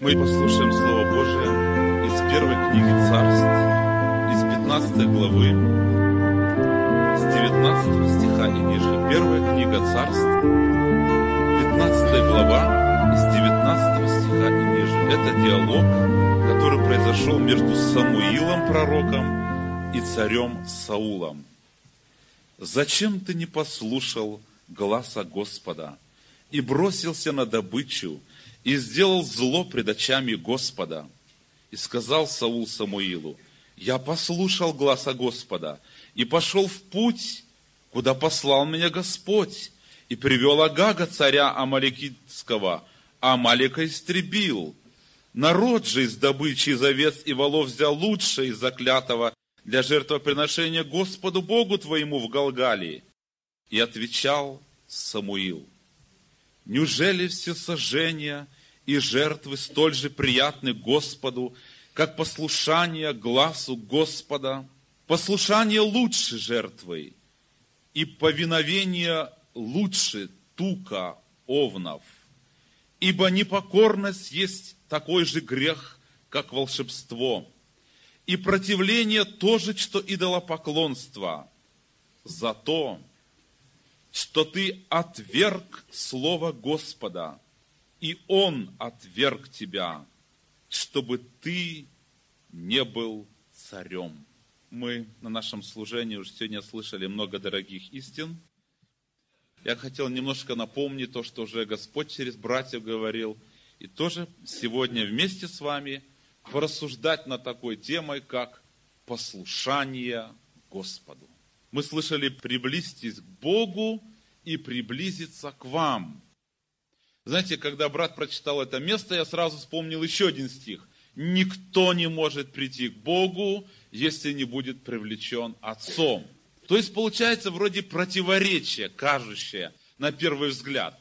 Мы послушаем Слово Божие из первой книги Царств, из 15 главы, с 19 стиха и ниже. Первая книга Царств, 15 глава, из 19 стиха и ниже. Это диалог, который произошел между Самуилом, пророком, и царем Саулом. «Зачем ты не послушал гласа Господа и бросился на добычу, и сделал зло пред очами Господа. И сказал Саул Самуилу, я послушал гласа Господа и пошел в путь, куда послал меня Господь, и привел Агага, царя Амаликитского, а Амалика истребил. Народ же из добычи из овец и волов взял лучшее из заклятого для жертвоприношения Господу Богу твоему в Галгалии. И отвечал Самуил – Неужели все сожжения и жертвы столь же приятны Господу, как послушание глазу Господа? Послушание лучше жертвы, и повиновение лучше тука овнов. Ибо непокорность есть такой же грех, как волшебство. И противление тоже, что идолопоклонство. Зато что ты отверг Слово Господа, и Он отверг тебя, чтобы ты не был царем. Мы на нашем служении уже сегодня слышали много дорогих истин. Я хотел немножко напомнить то, что уже Господь через братьев говорил, и тоже сегодня вместе с вами порассуждать над такой темой, как послушание Господу. Мы слышали, приблизьтесь к Богу и приблизиться к вам. Знаете, когда брат прочитал это место, я сразу вспомнил еще один стих. Никто не может прийти к Богу, если не будет привлечен Отцом. То есть получается вроде противоречие, кажущее на первый взгляд.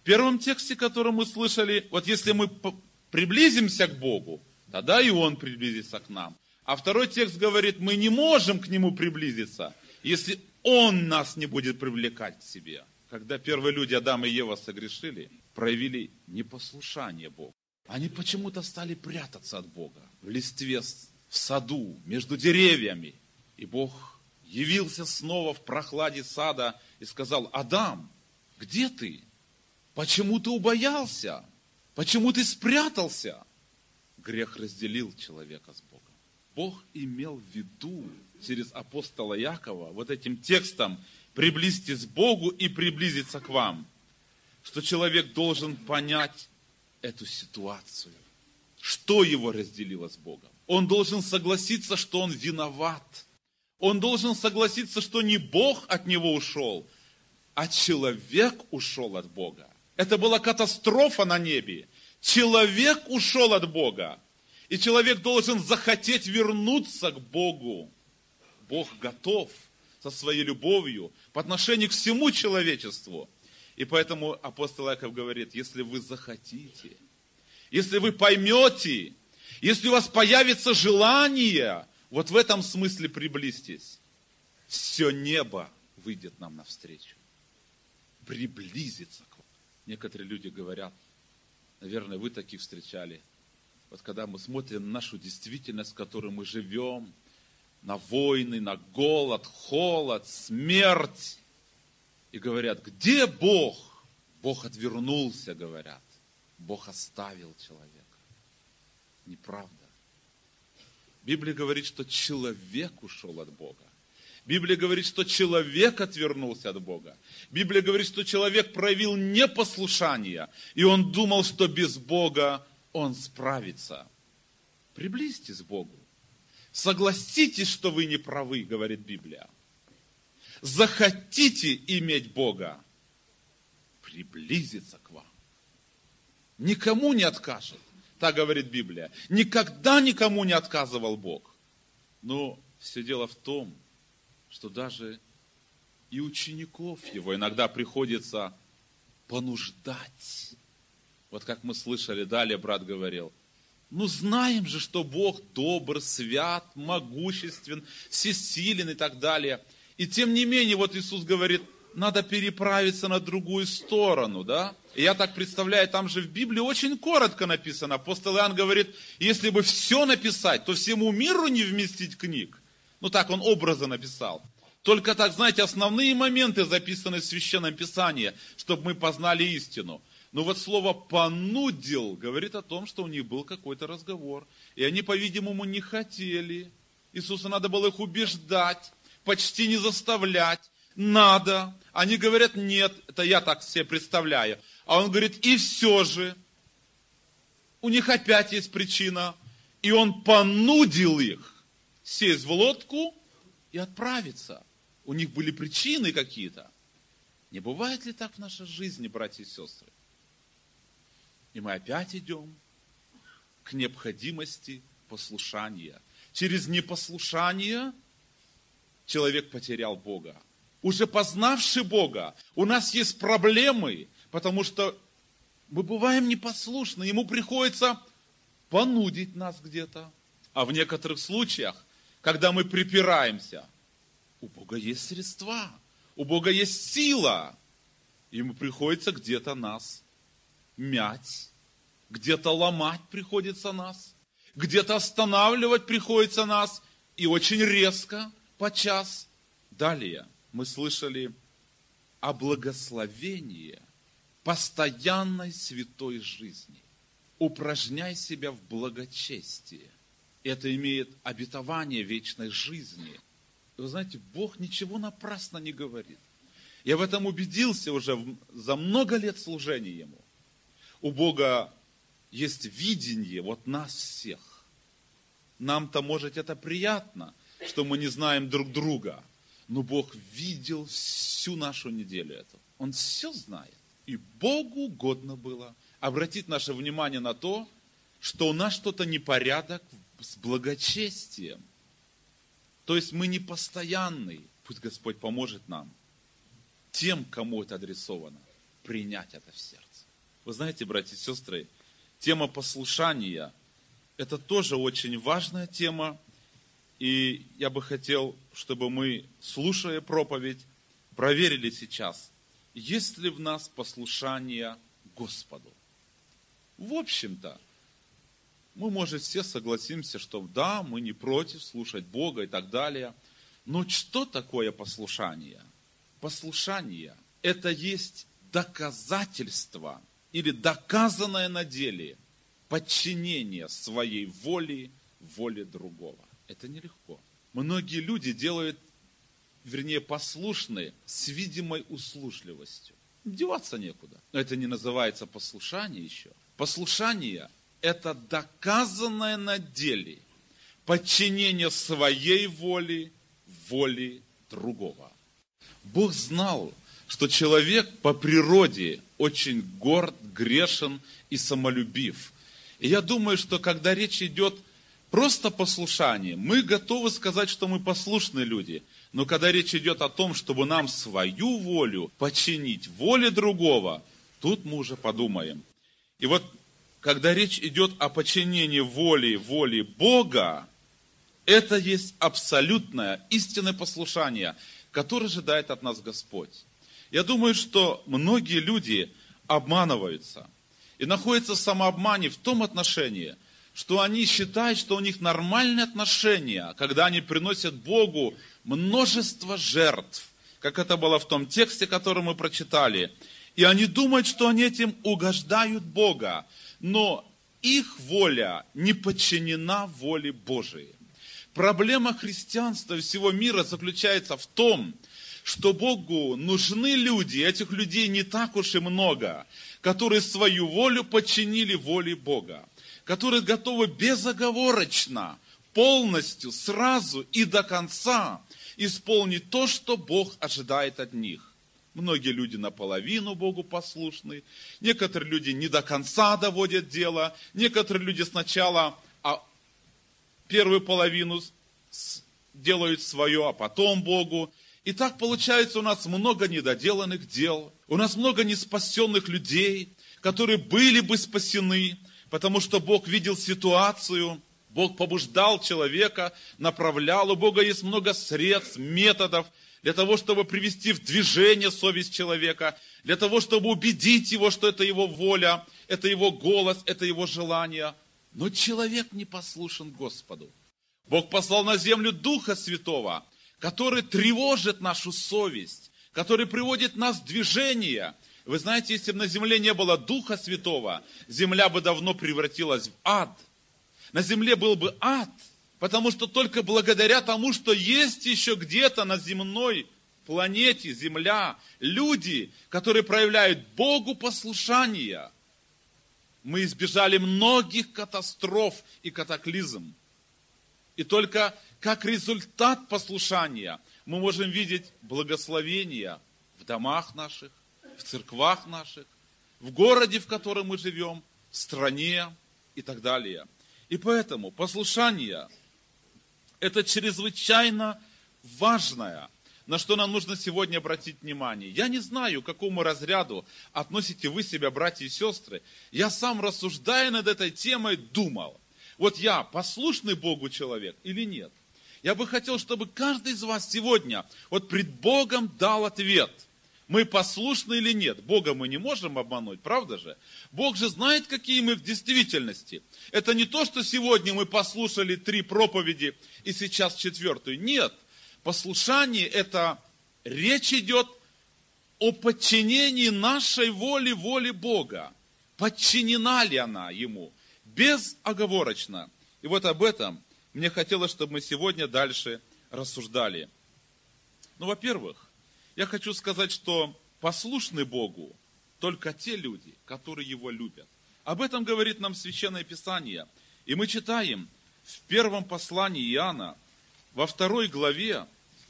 В первом тексте, который мы слышали, вот если мы приблизимся к Богу, тогда и Он приблизится к нам. А второй текст говорит, мы не можем к Нему приблизиться, если Он нас не будет привлекать к себе. Когда первые люди, Адам и Ева, согрешили, проявили непослушание Богу. Они почему-то стали прятаться от Бога в листве, в саду, между деревьями. И Бог явился снова в прохладе сада и сказал, Адам, где ты? Почему ты убоялся? Почему ты спрятался? Грех разделил человека с Богом. Бог имел в виду через апостола Якова вот этим текстом приблизьтесь к Богу и приблизиться к вам. Что человек должен понять эту ситуацию. Что его разделило с Богом? Он должен согласиться, что он виноват. Он должен согласиться, что не Бог от него ушел, а человек ушел от Бога. Это была катастрофа на небе. Человек ушел от Бога. И человек должен захотеть вернуться к Богу. Бог готов со своей любовью по отношению к всему человечеству. И поэтому апостол Яков говорит, если вы захотите, если вы поймете, если у вас появится желание, вот в этом смысле приблизьтесь, все небо выйдет нам навстречу. Приблизиться к вам. Некоторые люди говорят, наверное, вы таких встречали. Вот когда мы смотрим на нашу действительность, в которой мы живем, на войны, на голод, холод, смерть. И говорят, где Бог? Бог отвернулся, говорят. Бог оставил человека. Неправда. Библия говорит, что человек ушел от Бога. Библия говорит, что человек отвернулся от Бога. Библия говорит, что человек проявил непослушание, и он думал, что без Бога он справится. Приблизьтесь к Богу. Согласитесь, что вы не правы, говорит Библия. Захотите иметь Бога, приблизиться к вам. Никому не откажет, так говорит Библия. Никогда никому не отказывал Бог. Но все дело в том, что даже и учеников его иногда приходится понуждать. Вот как мы слышали, далее брат говорил – ну, знаем же, что Бог добр, свят, могуществен, всесилен и так далее. И тем не менее, вот Иисус говорит, надо переправиться на другую сторону, да? И я так представляю, там же в Библии очень коротко написано. Апостол Иоанн говорит, если бы все написать, то всему миру не вместить книг. Ну так он образно написал. Только так, знаете, основные моменты записаны в Священном Писании, чтобы мы познали истину. Но вот слово «понудил» говорит о том, что у них был какой-то разговор. И они, по-видимому, не хотели. Иисуса надо было их убеждать, почти не заставлять. Надо. Они говорят, нет, это я так себе представляю. А он говорит, и все же, у них опять есть причина. И он понудил их сесть в лодку и отправиться. У них были причины какие-то. Не бывает ли так в нашей жизни, братья и сестры? И мы опять идем к необходимости послушания. Через непослушание человек потерял Бога. Уже познавший Бога, у нас есть проблемы, потому что мы бываем непослушны, ему приходится понудить нас где-то. А в некоторых случаях, когда мы припираемся, у Бога есть средства, у Бога есть сила, ему приходится где-то нас мять, где-то ломать приходится нас, где-то останавливать приходится нас, и очень резко, по час. Далее мы слышали о благословении постоянной святой жизни. Упражняй себя в благочестии. Это имеет обетование вечной жизни. Вы знаете, Бог ничего напрасно не говорит. Я в этом убедился уже за много лет служения Ему. У Бога есть видение вот нас всех. Нам-то, может, это приятно, что мы не знаем друг друга. Но Бог видел всю нашу неделю эту. Он все знает. И Богу угодно было обратить наше внимание на то, что у нас что-то непорядок с благочестием. То есть мы не постоянный. Пусть Господь поможет нам, тем, кому это адресовано, принять это в сердце. Вы знаете, братья и сестры, тема послушания – это тоже очень важная тема. И я бы хотел, чтобы мы, слушая проповедь, проверили сейчас, есть ли в нас послушание Господу. В общем-то, мы, может, все согласимся, что да, мы не против слушать Бога и так далее. Но что такое послушание? Послушание – это есть доказательство или доказанное на деле подчинение своей воли воле другого. Это нелегко. Многие люди делают, вернее, послушные с видимой услужливостью. Деваться некуда. Но это не называется послушание еще. Послушание это доказанное на деле подчинение своей воли воле другого. Бог знал, что человек по природе очень горд, грешен и самолюбив. И я думаю, что когда речь идет просто о послушании, мы готовы сказать, что мы послушные люди. Но когда речь идет о том, чтобы нам свою волю подчинить воле другого, тут мы уже подумаем. И вот когда речь идет о подчинении воли, воли Бога, это есть абсолютное истинное послушание, которое ожидает от нас Господь. Я думаю, что многие люди обманываются и находятся в самообмане в том отношении, что они считают, что у них нормальные отношения, когда они приносят Богу множество жертв, как это было в том тексте, который мы прочитали. И они думают, что они этим угождают Бога но их воля не подчинена воле Божией. Проблема христианства всего мира заключается в том, что Богу нужны люди, этих людей не так уж и много, которые свою волю подчинили воле Бога, которые готовы безоговорочно, полностью, сразу и до конца исполнить то, что Бог ожидает от них. Многие люди наполовину Богу послушны, некоторые люди не до конца доводят дело, некоторые люди сначала а первую половину делают свое, а потом Богу. И так получается у нас много недоделанных дел, у нас много неспасенных людей, которые были бы спасены, потому что Бог видел ситуацию, Бог побуждал человека, направлял, у Бога есть много средств, методов – для того, чтобы привести в движение совесть человека, для того, чтобы убедить его, что это его воля, это его голос, это его желание. Но человек не послушен Господу. Бог послал на землю Духа Святого, который тревожит нашу совесть, который приводит нас в движение. Вы знаете, если бы на земле не было Духа Святого, земля бы давно превратилась в ад. На земле был бы ад, потому что только благодаря тому, что есть еще где-то на земной планете Земля люди, которые проявляют Богу послушание, мы избежали многих катастроф и катаклизм. И только как результат послушания мы можем видеть благословения в домах наших, в церквах наших, в городе, в котором мы живем, в стране и так далее. И поэтому послушание – это чрезвычайно важное, на что нам нужно сегодня обратить внимание. Я не знаю, к какому разряду относите вы себя, братья и сестры. Я сам, рассуждая над этой темой, думал – вот я послушный Богу человек или нет? Я бы хотел, чтобы каждый из вас сегодня вот пред Богом дал ответ. Мы послушны или нет? Бога мы не можем обмануть, правда же? Бог же знает, какие мы в действительности. Это не то, что сегодня мы послушали три проповеди и сейчас четвертую. Нет. Послушание – это речь идет о подчинении нашей воли воле Бога. Подчинена ли она Ему? безоговорочно. И вот об этом мне хотелось, чтобы мы сегодня дальше рассуждали. Ну, во-первых, я хочу сказать, что послушны Богу только те люди, которые Его любят. Об этом говорит нам Священное Писание. И мы читаем в первом послании Иоанна, во второй главе,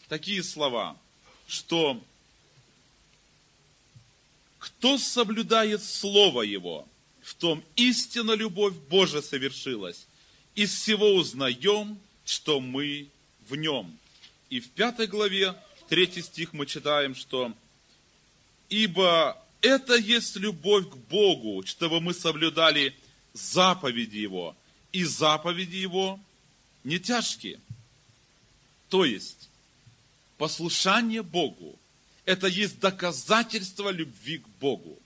такие слова, что кто соблюдает Слово Его – в том истинно любовь Божия совершилась. Из всего узнаем, что мы в нем. И в пятой главе, третий стих мы читаем, что «Ибо это есть любовь к Богу, чтобы мы соблюдали заповеди Его, и заповеди Его не тяжкие». То есть, послушание Богу – это есть доказательство любви к Богу.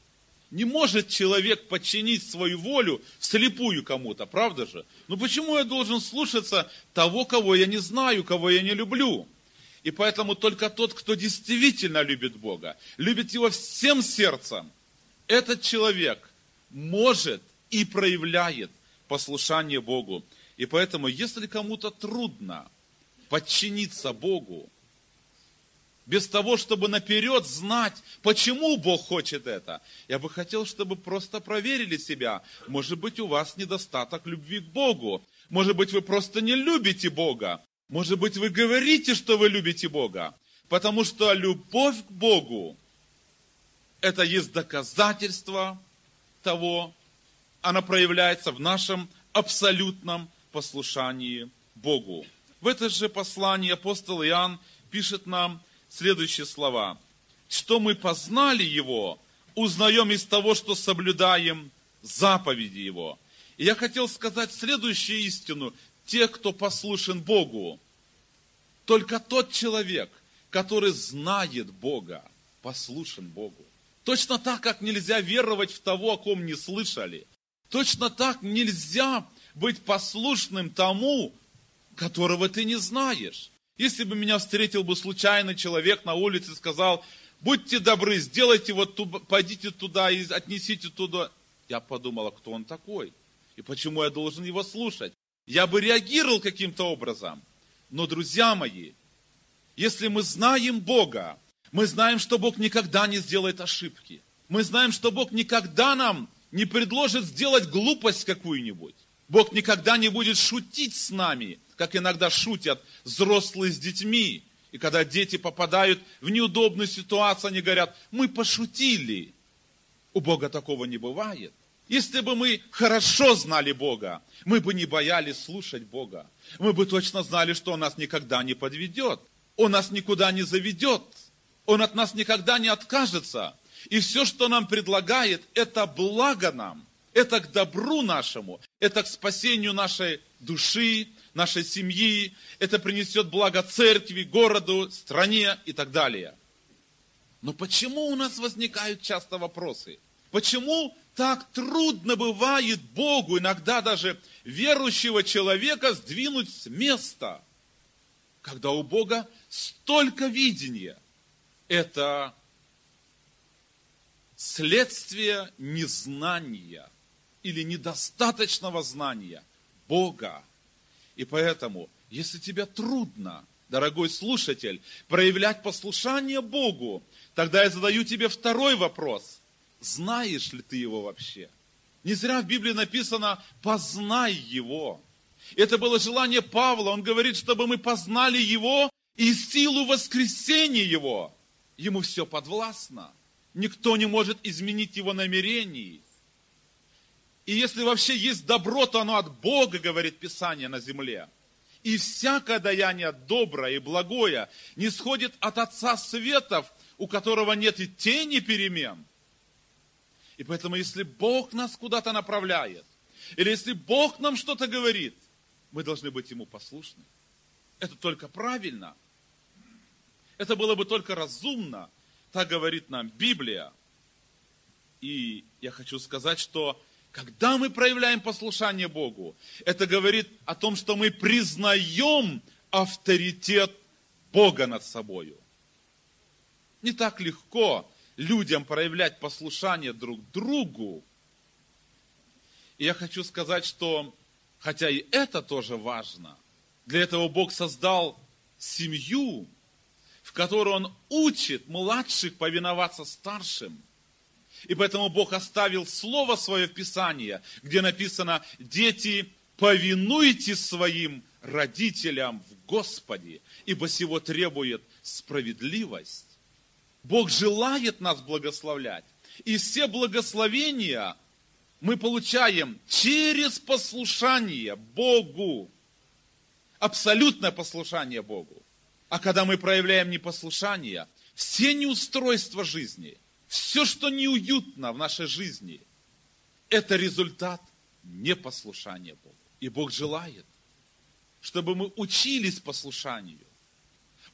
Не может человек подчинить свою волю вслепую кому-то, правда же? Ну почему я должен слушаться того, кого я не знаю, кого я не люблю? И поэтому только тот, кто действительно любит Бога, любит Его всем сердцем, этот человек может и проявляет послушание Богу. И поэтому, если кому-то трудно подчиниться Богу, без того, чтобы наперед знать, почему Бог хочет это. Я бы хотел, чтобы просто проверили себя. Может быть, у вас недостаток любви к Богу. Может быть, вы просто не любите Бога. Может быть, вы говорите, что вы любите Бога. Потому что любовь к Богу – это есть доказательство того, она проявляется в нашем абсолютном послушании Богу. В это же послании апостол Иоанн пишет нам следующие слова. Что мы познали Его, узнаем из того, что соблюдаем заповеди Его. И я хотел сказать следующую истину. Те, кто послушен Богу, только тот человек, который знает Бога, послушен Богу. Точно так, как нельзя веровать в того, о ком не слышали. Точно так нельзя быть послушным тому, которого ты не знаешь. Если бы меня встретил бы случайный человек на улице и сказал, будьте добры, сделайте вот, пойдите туда и отнесите туда. Я подумала, кто он такой? И почему я должен его слушать? Я бы реагировал каким-то образом. Но, друзья мои, если мы знаем Бога, мы знаем, что Бог никогда не сделает ошибки. Мы знаем, что Бог никогда нам не предложит сделать глупость какую-нибудь. Бог никогда не будет шутить с нами, как иногда шутят взрослые с детьми. И когда дети попадают в неудобную ситуацию, они говорят, мы пошутили. У Бога такого не бывает. Если бы мы хорошо знали Бога, мы бы не боялись слушать Бога. Мы бы точно знали, что Он нас никогда не подведет. Он нас никуда не заведет. Он от нас никогда не откажется. И все, что нам предлагает, это благо нам. Это к добру нашему. Это к спасению нашей души, нашей семьи, это принесет благо церкви, городу, стране и так далее. Но почему у нас возникают часто вопросы? Почему так трудно бывает Богу, иногда даже верующего человека, сдвинуть с места, когда у Бога столько видения? Это следствие незнания или недостаточного знания Бога. И поэтому, если тебе трудно, дорогой слушатель, проявлять послушание Богу, тогда я задаю тебе второй вопрос. Знаешь ли ты его вообще? Не зря в Библии написано «познай его». Это было желание Павла. Он говорит, чтобы мы познали его и силу воскресения его. Ему все подвластно. Никто не может изменить его намерений. И если вообще есть добро, то оно от Бога, говорит Писание на земле. И всякое даяние доброе и благое не сходит от Отца Светов, у которого нет и тени перемен. И поэтому, если Бог нас куда-то направляет, или если Бог нам что-то говорит, мы должны быть Ему послушны. Это только правильно. Это было бы только разумно. Так говорит нам Библия. И я хочу сказать, что когда мы проявляем послушание Богу, это говорит о том, что мы признаем авторитет Бога над собою. Не так легко людям проявлять послушание друг другу. И я хочу сказать, что, хотя и это тоже важно, для этого Бог создал семью, в которой Он учит младших повиноваться старшим – и поэтому Бог оставил Слово Свое в Писании, где написано, дети, повинуйтесь своим родителям в Господе, ибо сего требует справедливость. Бог желает нас благословлять. И все благословения мы получаем через послушание Богу. Абсолютное послушание Богу. А когда мы проявляем непослушание, все неустройства жизни – все, что неуютно в нашей жизни, это результат непослушания Богу. И Бог желает, чтобы мы учились послушанию.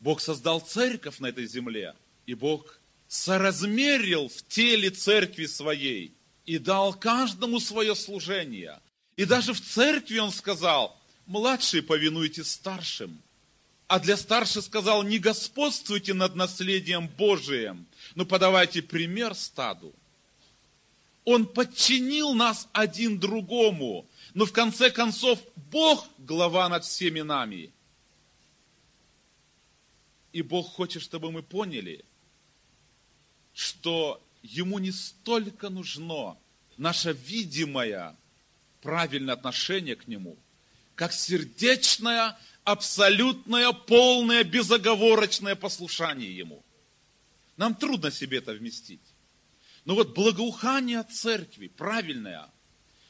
Бог создал церковь на этой земле, и Бог соразмерил в теле церкви своей и дал каждому свое служение. И даже в церкви он сказал, младшие повинуйтесь старшим. А для старших сказал, не господствуйте над наследием Божиим, но подавайте пример стаду. Он подчинил нас один другому, но в конце концов Бог глава над всеми нами. И Бог хочет, чтобы мы поняли, что Ему не столько нужно наше видимое правильное отношение к Нему, как сердечное абсолютное, полное, безоговорочное послушание Ему. Нам трудно себе это вместить. Но вот благоухание церкви, правильное,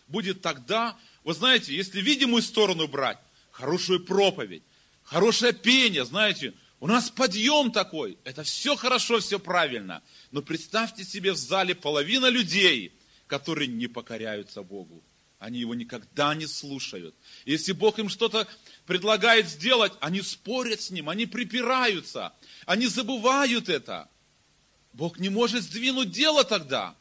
будет тогда, вы знаете, если видимую сторону брать, хорошую проповедь, хорошее пение, знаете, у нас подъем такой, это все хорошо, все правильно. Но представьте себе в зале половина людей, которые не покоряются Богу. Они его никогда не слушают. Если Бог им что-то предлагает сделать, они спорят с ним, они припираются, они забывают это. Бог не может сдвинуть дело тогда.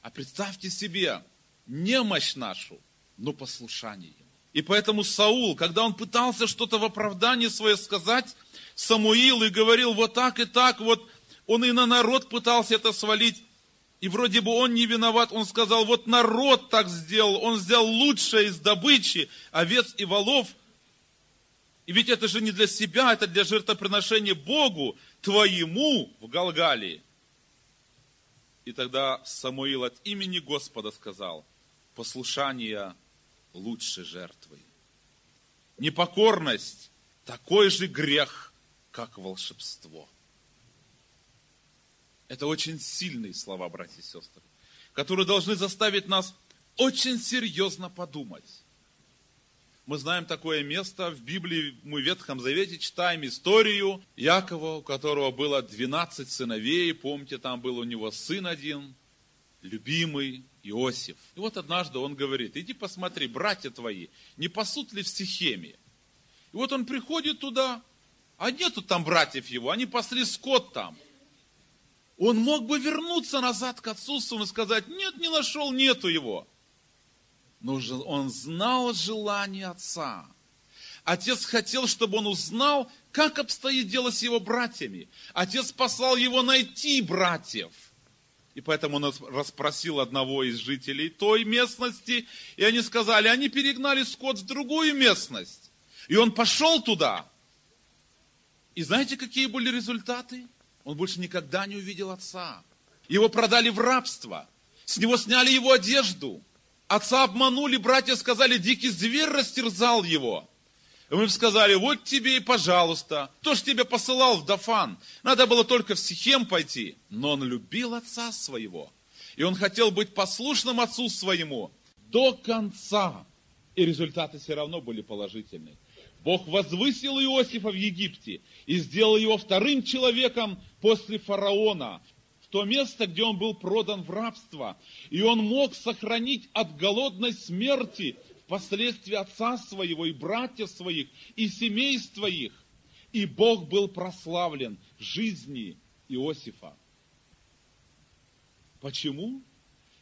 А представьте себе немощь нашу, но послушание. И поэтому Саул, когда он пытался что-то в оправдании свое сказать, Самуил и говорил вот так и так, вот он и на народ пытался это свалить, и вроде бы он не виноват, он сказал, вот народ так сделал, он взял лучшее из добычи, овец и волов, и ведь это же не для себя, это для жертвоприношения Богу, твоему в Галгалии. И тогда Самуил от имени Господа сказал, послушание лучше жертвы. Непокорность такой же грех, как волшебство. Это очень сильные слова, братья и сестры, которые должны заставить нас очень серьезно подумать мы знаем такое место в Библии, мы в Ветхом Завете читаем историю Якова, у которого было 12 сыновей, помните, там был у него сын один, любимый Иосиф. И вот однажды он говорит, иди посмотри, братья твои, не пасут ли в Сихеме? И вот он приходит туда, а нету там братьев его, они пасли скот там. Он мог бы вернуться назад к отцу и сказать, нет, не нашел, нету его. Но он знал желание отца. Отец хотел, чтобы он узнал, как обстоит дело с его братьями. Отец послал его найти братьев. И поэтому он расспросил одного из жителей той местности, и они сказали, они перегнали скот в другую местность. И он пошел туда. И знаете, какие были результаты? Он больше никогда не увидел отца. Его продали в рабство. С него сняли его одежду. Отца обманули, братья сказали, дикий зверь растерзал его. И мы сказали, вот тебе и пожалуйста. Кто ж тебя посылал в Дафан? Надо было только в Сихем пойти. Но он любил отца своего. И он хотел быть послушным отцу своему до конца. И результаты все равно были положительные. Бог возвысил Иосифа в Египте и сделал его вторым человеком после фараона, то место, где он был продан в рабство. И он мог сохранить от голодной смерти впоследствии отца своего и братьев своих и семейства их. И Бог был прославлен в жизни Иосифа. Почему?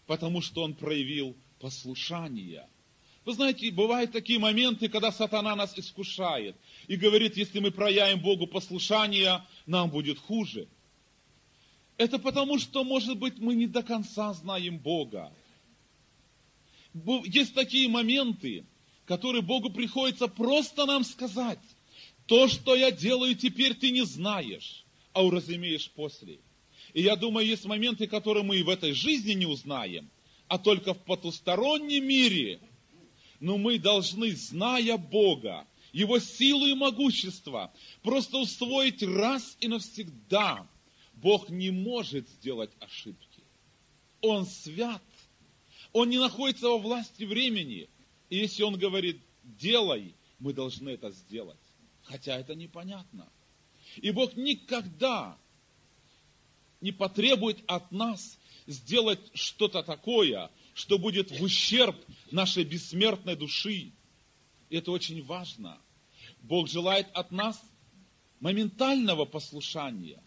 Потому что он проявил послушание – вы знаете, бывают такие моменты, когда сатана нас искушает и говорит, если мы проявим Богу послушание, нам будет хуже. Это потому, что, может быть, мы не до конца знаем Бога. Есть такие моменты, которые Богу приходится просто нам сказать. То, что я делаю теперь, ты не знаешь, а уразумеешь после. И я думаю, есть моменты, которые мы и в этой жизни не узнаем, а только в потустороннем мире – но мы должны, зная Бога, Его силу и могущество, просто усвоить раз и навсегда. Бог не может сделать ошибки. Он свят. Он не находится во власти времени. И если Он говорит, делай, мы должны это сделать. Хотя это непонятно. И Бог никогда не потребует от нас сделать что-то такое, что будет в ущерб нашей бессмертной души. И это очень важно. Бог желает от нас моментального послушания.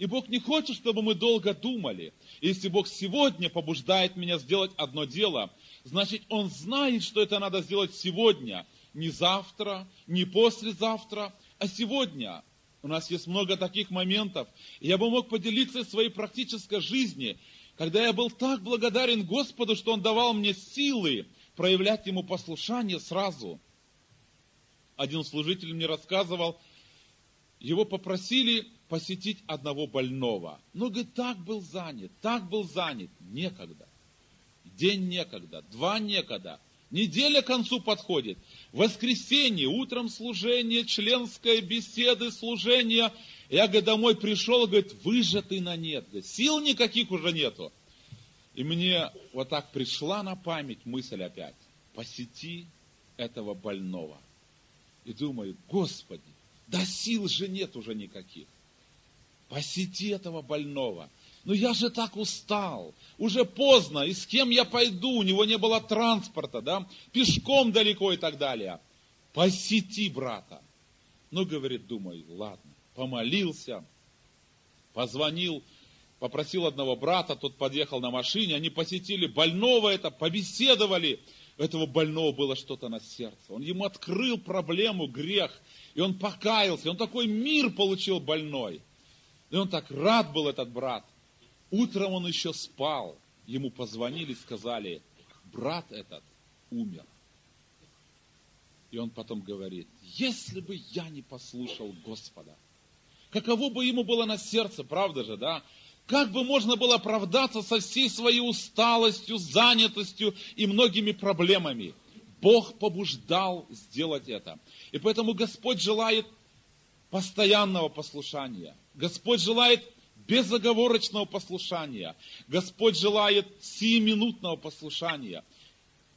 И Бог не хочет, чтобы мы долго думали. Если Бог сегодня побуждает меня сделать одно дело, значит, Он знает, что это надо сделать сегодня. Не завтра, не послезавтра, а сегодня. У нас есть много таких моментов. Я бы мог поделиться своей практической жизни когда я был так благодарен Господу, что Он давал мне силы проявлять Ему послушание сразу. Один служитель мне рассказывал, его попросили посетить одного больного. Но, говорит, так был занят, так был занят. Некогда. День некогда, два некогда. Неделя к концу подходит. Воскресенье, утром служение, членская беседы, служение – я, говорит, домой пришел, говорит, выжатый на нет. Говорит, сил никаких уже нету. И мне вот так пришла на память мысль опять. Посети этого больного. И думаю, Господи, да сил же нет уже никаких. Посети этого больного. Ну я же так устал, уже поздно, и с кем я пойду, у него не было транспорта, да, пешком далеко и так далее. Посети брата. Ну, говорит, думаю, ладно помолился, позвонил, попросил одного брата, тот подъехал на машине, они посетили больного это, побеседовали. У этого больного было что-то на сердце. Он ему открыл проблему, грех, и он покаялся. Он такой мир получил больной. И он так рад был, этот брат. Утром он еще спал. Ему позвонили, сказали, брат этот умер. И он потом говорит, если бы я не послушал Господа, каково бы ему было на сердце, правда же, да? Как бы можно было оправдаться со всей своей усталостью, занятостью и многими проблемами? Бог побуждал сделать это. И поэтому Господь желает постоянного послушания. Господь желает безоговорочного послушания. Господь желает сиюминутного послушания.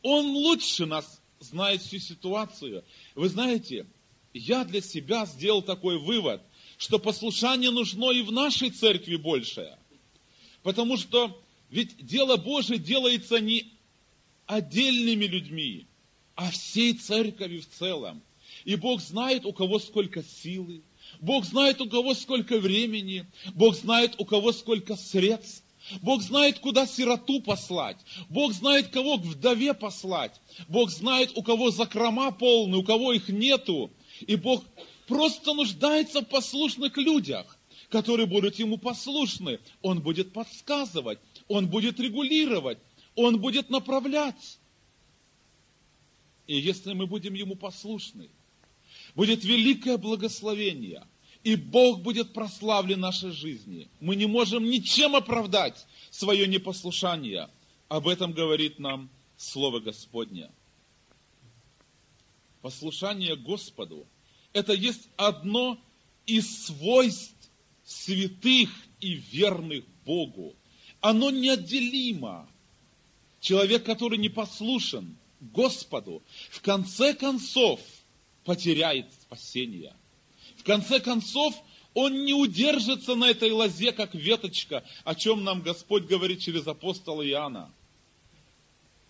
Он лучше нас знает всю ситуацию. Вы знаете, я для себя сделал такой вывод – что послушание нужно и в нашей церкви большее. Потому что ведь дело Божие делается не отдельными людьми, а всей церковью в целом. И Бог знает, у кого сколько силы, Бог знает, у кого сколько времени, Бог знает, у кого сколько средств. Бог знает, куда сироту послать. Бог знает, кого к вдове послать. Бог знает, у кого закрома полные, у кого их нету. И Бог просто нуждается в послушных людях, которые будут Ему послушны. Он будет подсказывать, Он будет регулировать, Он будет направлять. И если мы будем Ему послушны, будет великое благословение, и Бог будет прославлен нашей жизни. Мы не можем ничем оправдать свое непослушание. Об этом говорит нам Слово Господне. Послушание Господу – это есть одно из свойств святых и верных Богу. Оно неотделимо. Человек, который не послушен Господу, в конце концов потеряет спасение. В конце концов, он не удержится на этой лозе, как веточка, о чем нам Господь говорит через апостола Иоанна.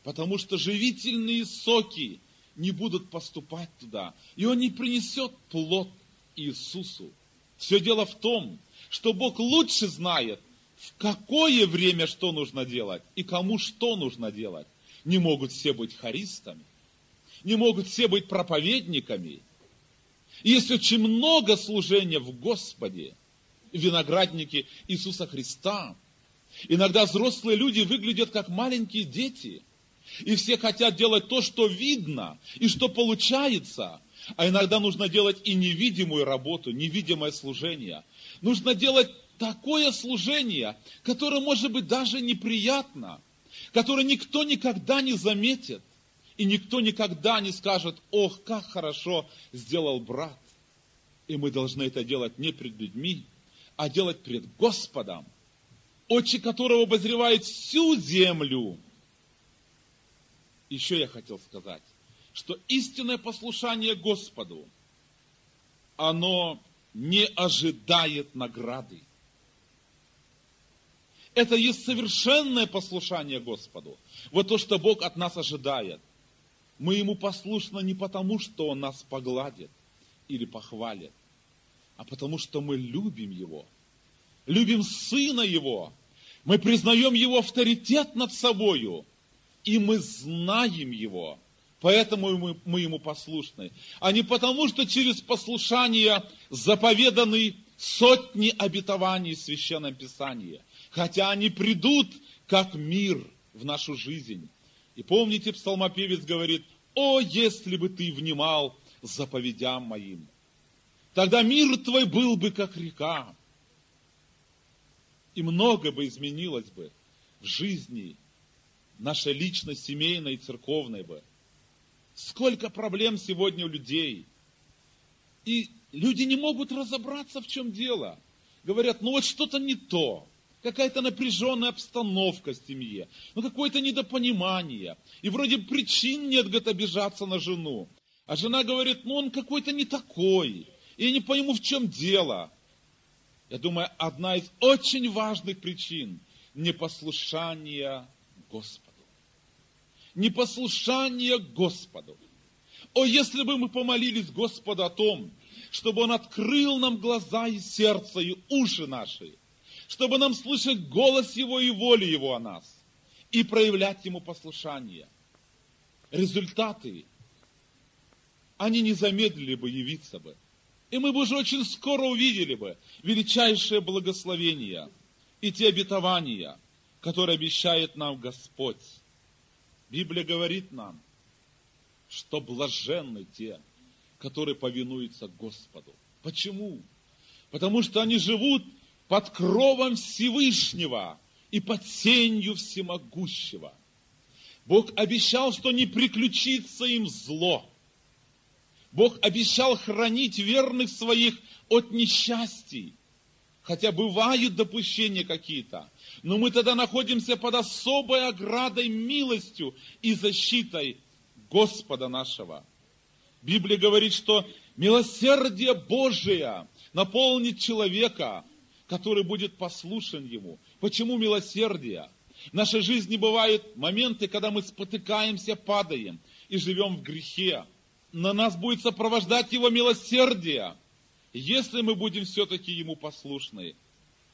Потому что живительные соки не будут поступать туда, и он не принесет плод Иисусу. Все дело в том, что Бог лучше знает, в какое время что нужно делать и кому что нужно делать. Не могут все быть харистами, не могут все быть проповедниками. И есть очень много служения в Господе, виноградники Иисуса Христа. Иногда взрослые люди выглядят как маленькие дети. И все хотят делать то, что видно и что получается. А иногда нужно делать и невидимую работу, невидимое служение. Нужно делать такое служение, которое может быть даже неприятно, которое никто никогда не заметит. И никто никогда не скажет, ох, как хорошо сделал брат. И мы должны это делать не пред людьми, а делать пред Господом, очи которого обозревает всю землю. Еще я хотел сказать, что истинное послушание Господу, оно не ожидает награды. Это есть совершенное послушание Господу. Вот то, что Бог от нас ожидает – мы ему послушны не потому, что он нас погладит или похвалит, а потому что мы любим его, любим сына его, мы признаем его авторитет над собою, и мы знаем его, поэтому мы, ему послушны, а не потому, что через послушание заповеданы сотни обетований в Священном Писании, хотя они придут как мир в нашу жизнь. И помните, псалмопевец говорит, «О, если бы ты внимал заповедям моим, тогда мир твой был бы как река, и много бы изменилось бы в жизни нашей личной, семейной и церковной бы. Сколько проблем сегодня у людей. И люди не могут разобраться, в чем дело. Говорят, ну вот что-то не то какая-то напряженная обстановка в семье, ну какое-то недопонимание. И вроде причин нет, говорит, обижаться на жену. А жена говорит, ну он какой-то не такой. И я не пойму, в чем дело. Я думаю, одна из очень важных причин – непослушание Господу. Непослушание Господу. О, если бы мы помолились Господу о том, чтобы Он открыл нам глаза и сердце, и уши наши – чтобы нам слышать голос Его и волю Его о нас и проявлять Ему послушание. Результаты, они не замедлили бы явиться бы. И мы бы уже очень скоро увидели бы величайшее благословение и те обетования, которые обещает нам Господь. Библия говорит нам, что блаженны те, которые повинуются Господу. Почему? Потому что они живут под кровом Всевышнего и под сенью всемогущего. Бог обещал, что не приключится им зло. Бог обещал хранить верных своих от несчастий. Хотя бывают допущения какие-то. Но мы тогда находимся под особой оградой милостью и защитой Господа нашего. Библия говорит, что милосердие Божие наполнит человека – который будет послушен Ему. Почему милосердие? В нашей жизни бывают моменты, когда мы спотыкаемся, падаем и живем в грехе. на нас будет сопровождать Его милосердие, если мы будем все-таки Ему послушны.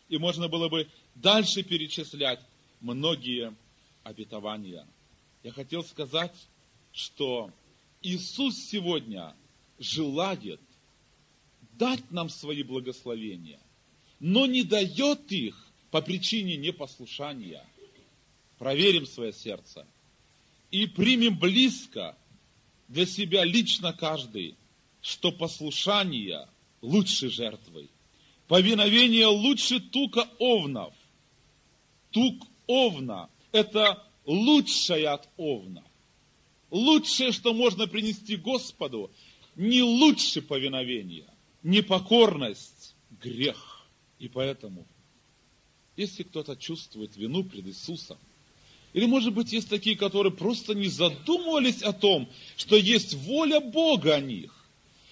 И можно было бы дальше перечислять многие обетования. Я хотел сказать, что Иисус сегодня желает дать нам свои благословения, но не дает их по причине непослушания. Проверим свое сердце и примем близко для себя лично каждый, что послушание лучше жертвы. Повиновение лучше тука овнов. Тук овна – это лучшее от овна. Лучшее, что можно принести Господу, не лучше повиновение, непокорность, грех. И поэтому, если кто-то чувствует вину пред Иисусом, или, может быть, есть такие, которые просто не задумывались о том, что есть воля Бога о них,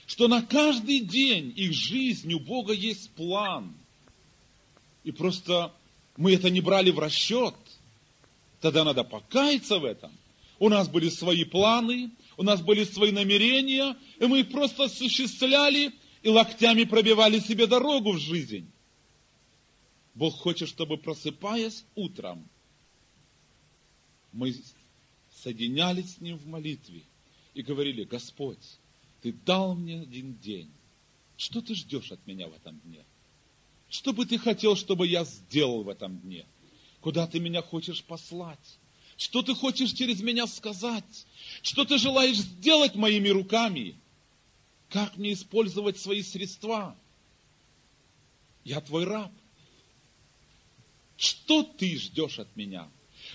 что на каждый день их жизнь у Бога есть план. И просто мы это не брали в расчет. Тогда надо покаяться в этом. У нас были свои планы, у нас были свои намерения, и мы их просто осуществляли и локтями пробивали себе дорогу в жизнь. Бог хочет, чтобы просыпаясь утром, мы соединялись с Ним в молитве и говорили, Господь, Ты дал мне один день. Что Ты ждешь от меня в этом дне? Что бы Ты хотел, чтобы я сделал в этом дне? Куда Ты меня хочешь послать? Что Ты хочешь через меня сказать? Что Ты желаешь сделать моими руками? Как мне использовать свои средства? Я Твой раб. Что Ты ждешь от меня?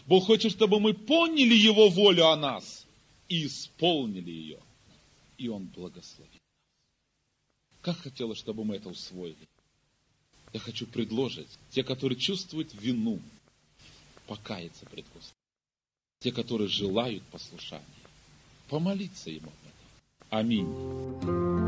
Бог хочет, чтобы мы поняли Его волю о нас и исполнили ее. И Он благословит. Как хотелось, чтобы мы это усвоили. Я хочу предложить те, которые чувствуют вину, покаяться пред Господом. Те, которые желают послушания, помолиться Ему об этом. Аминь.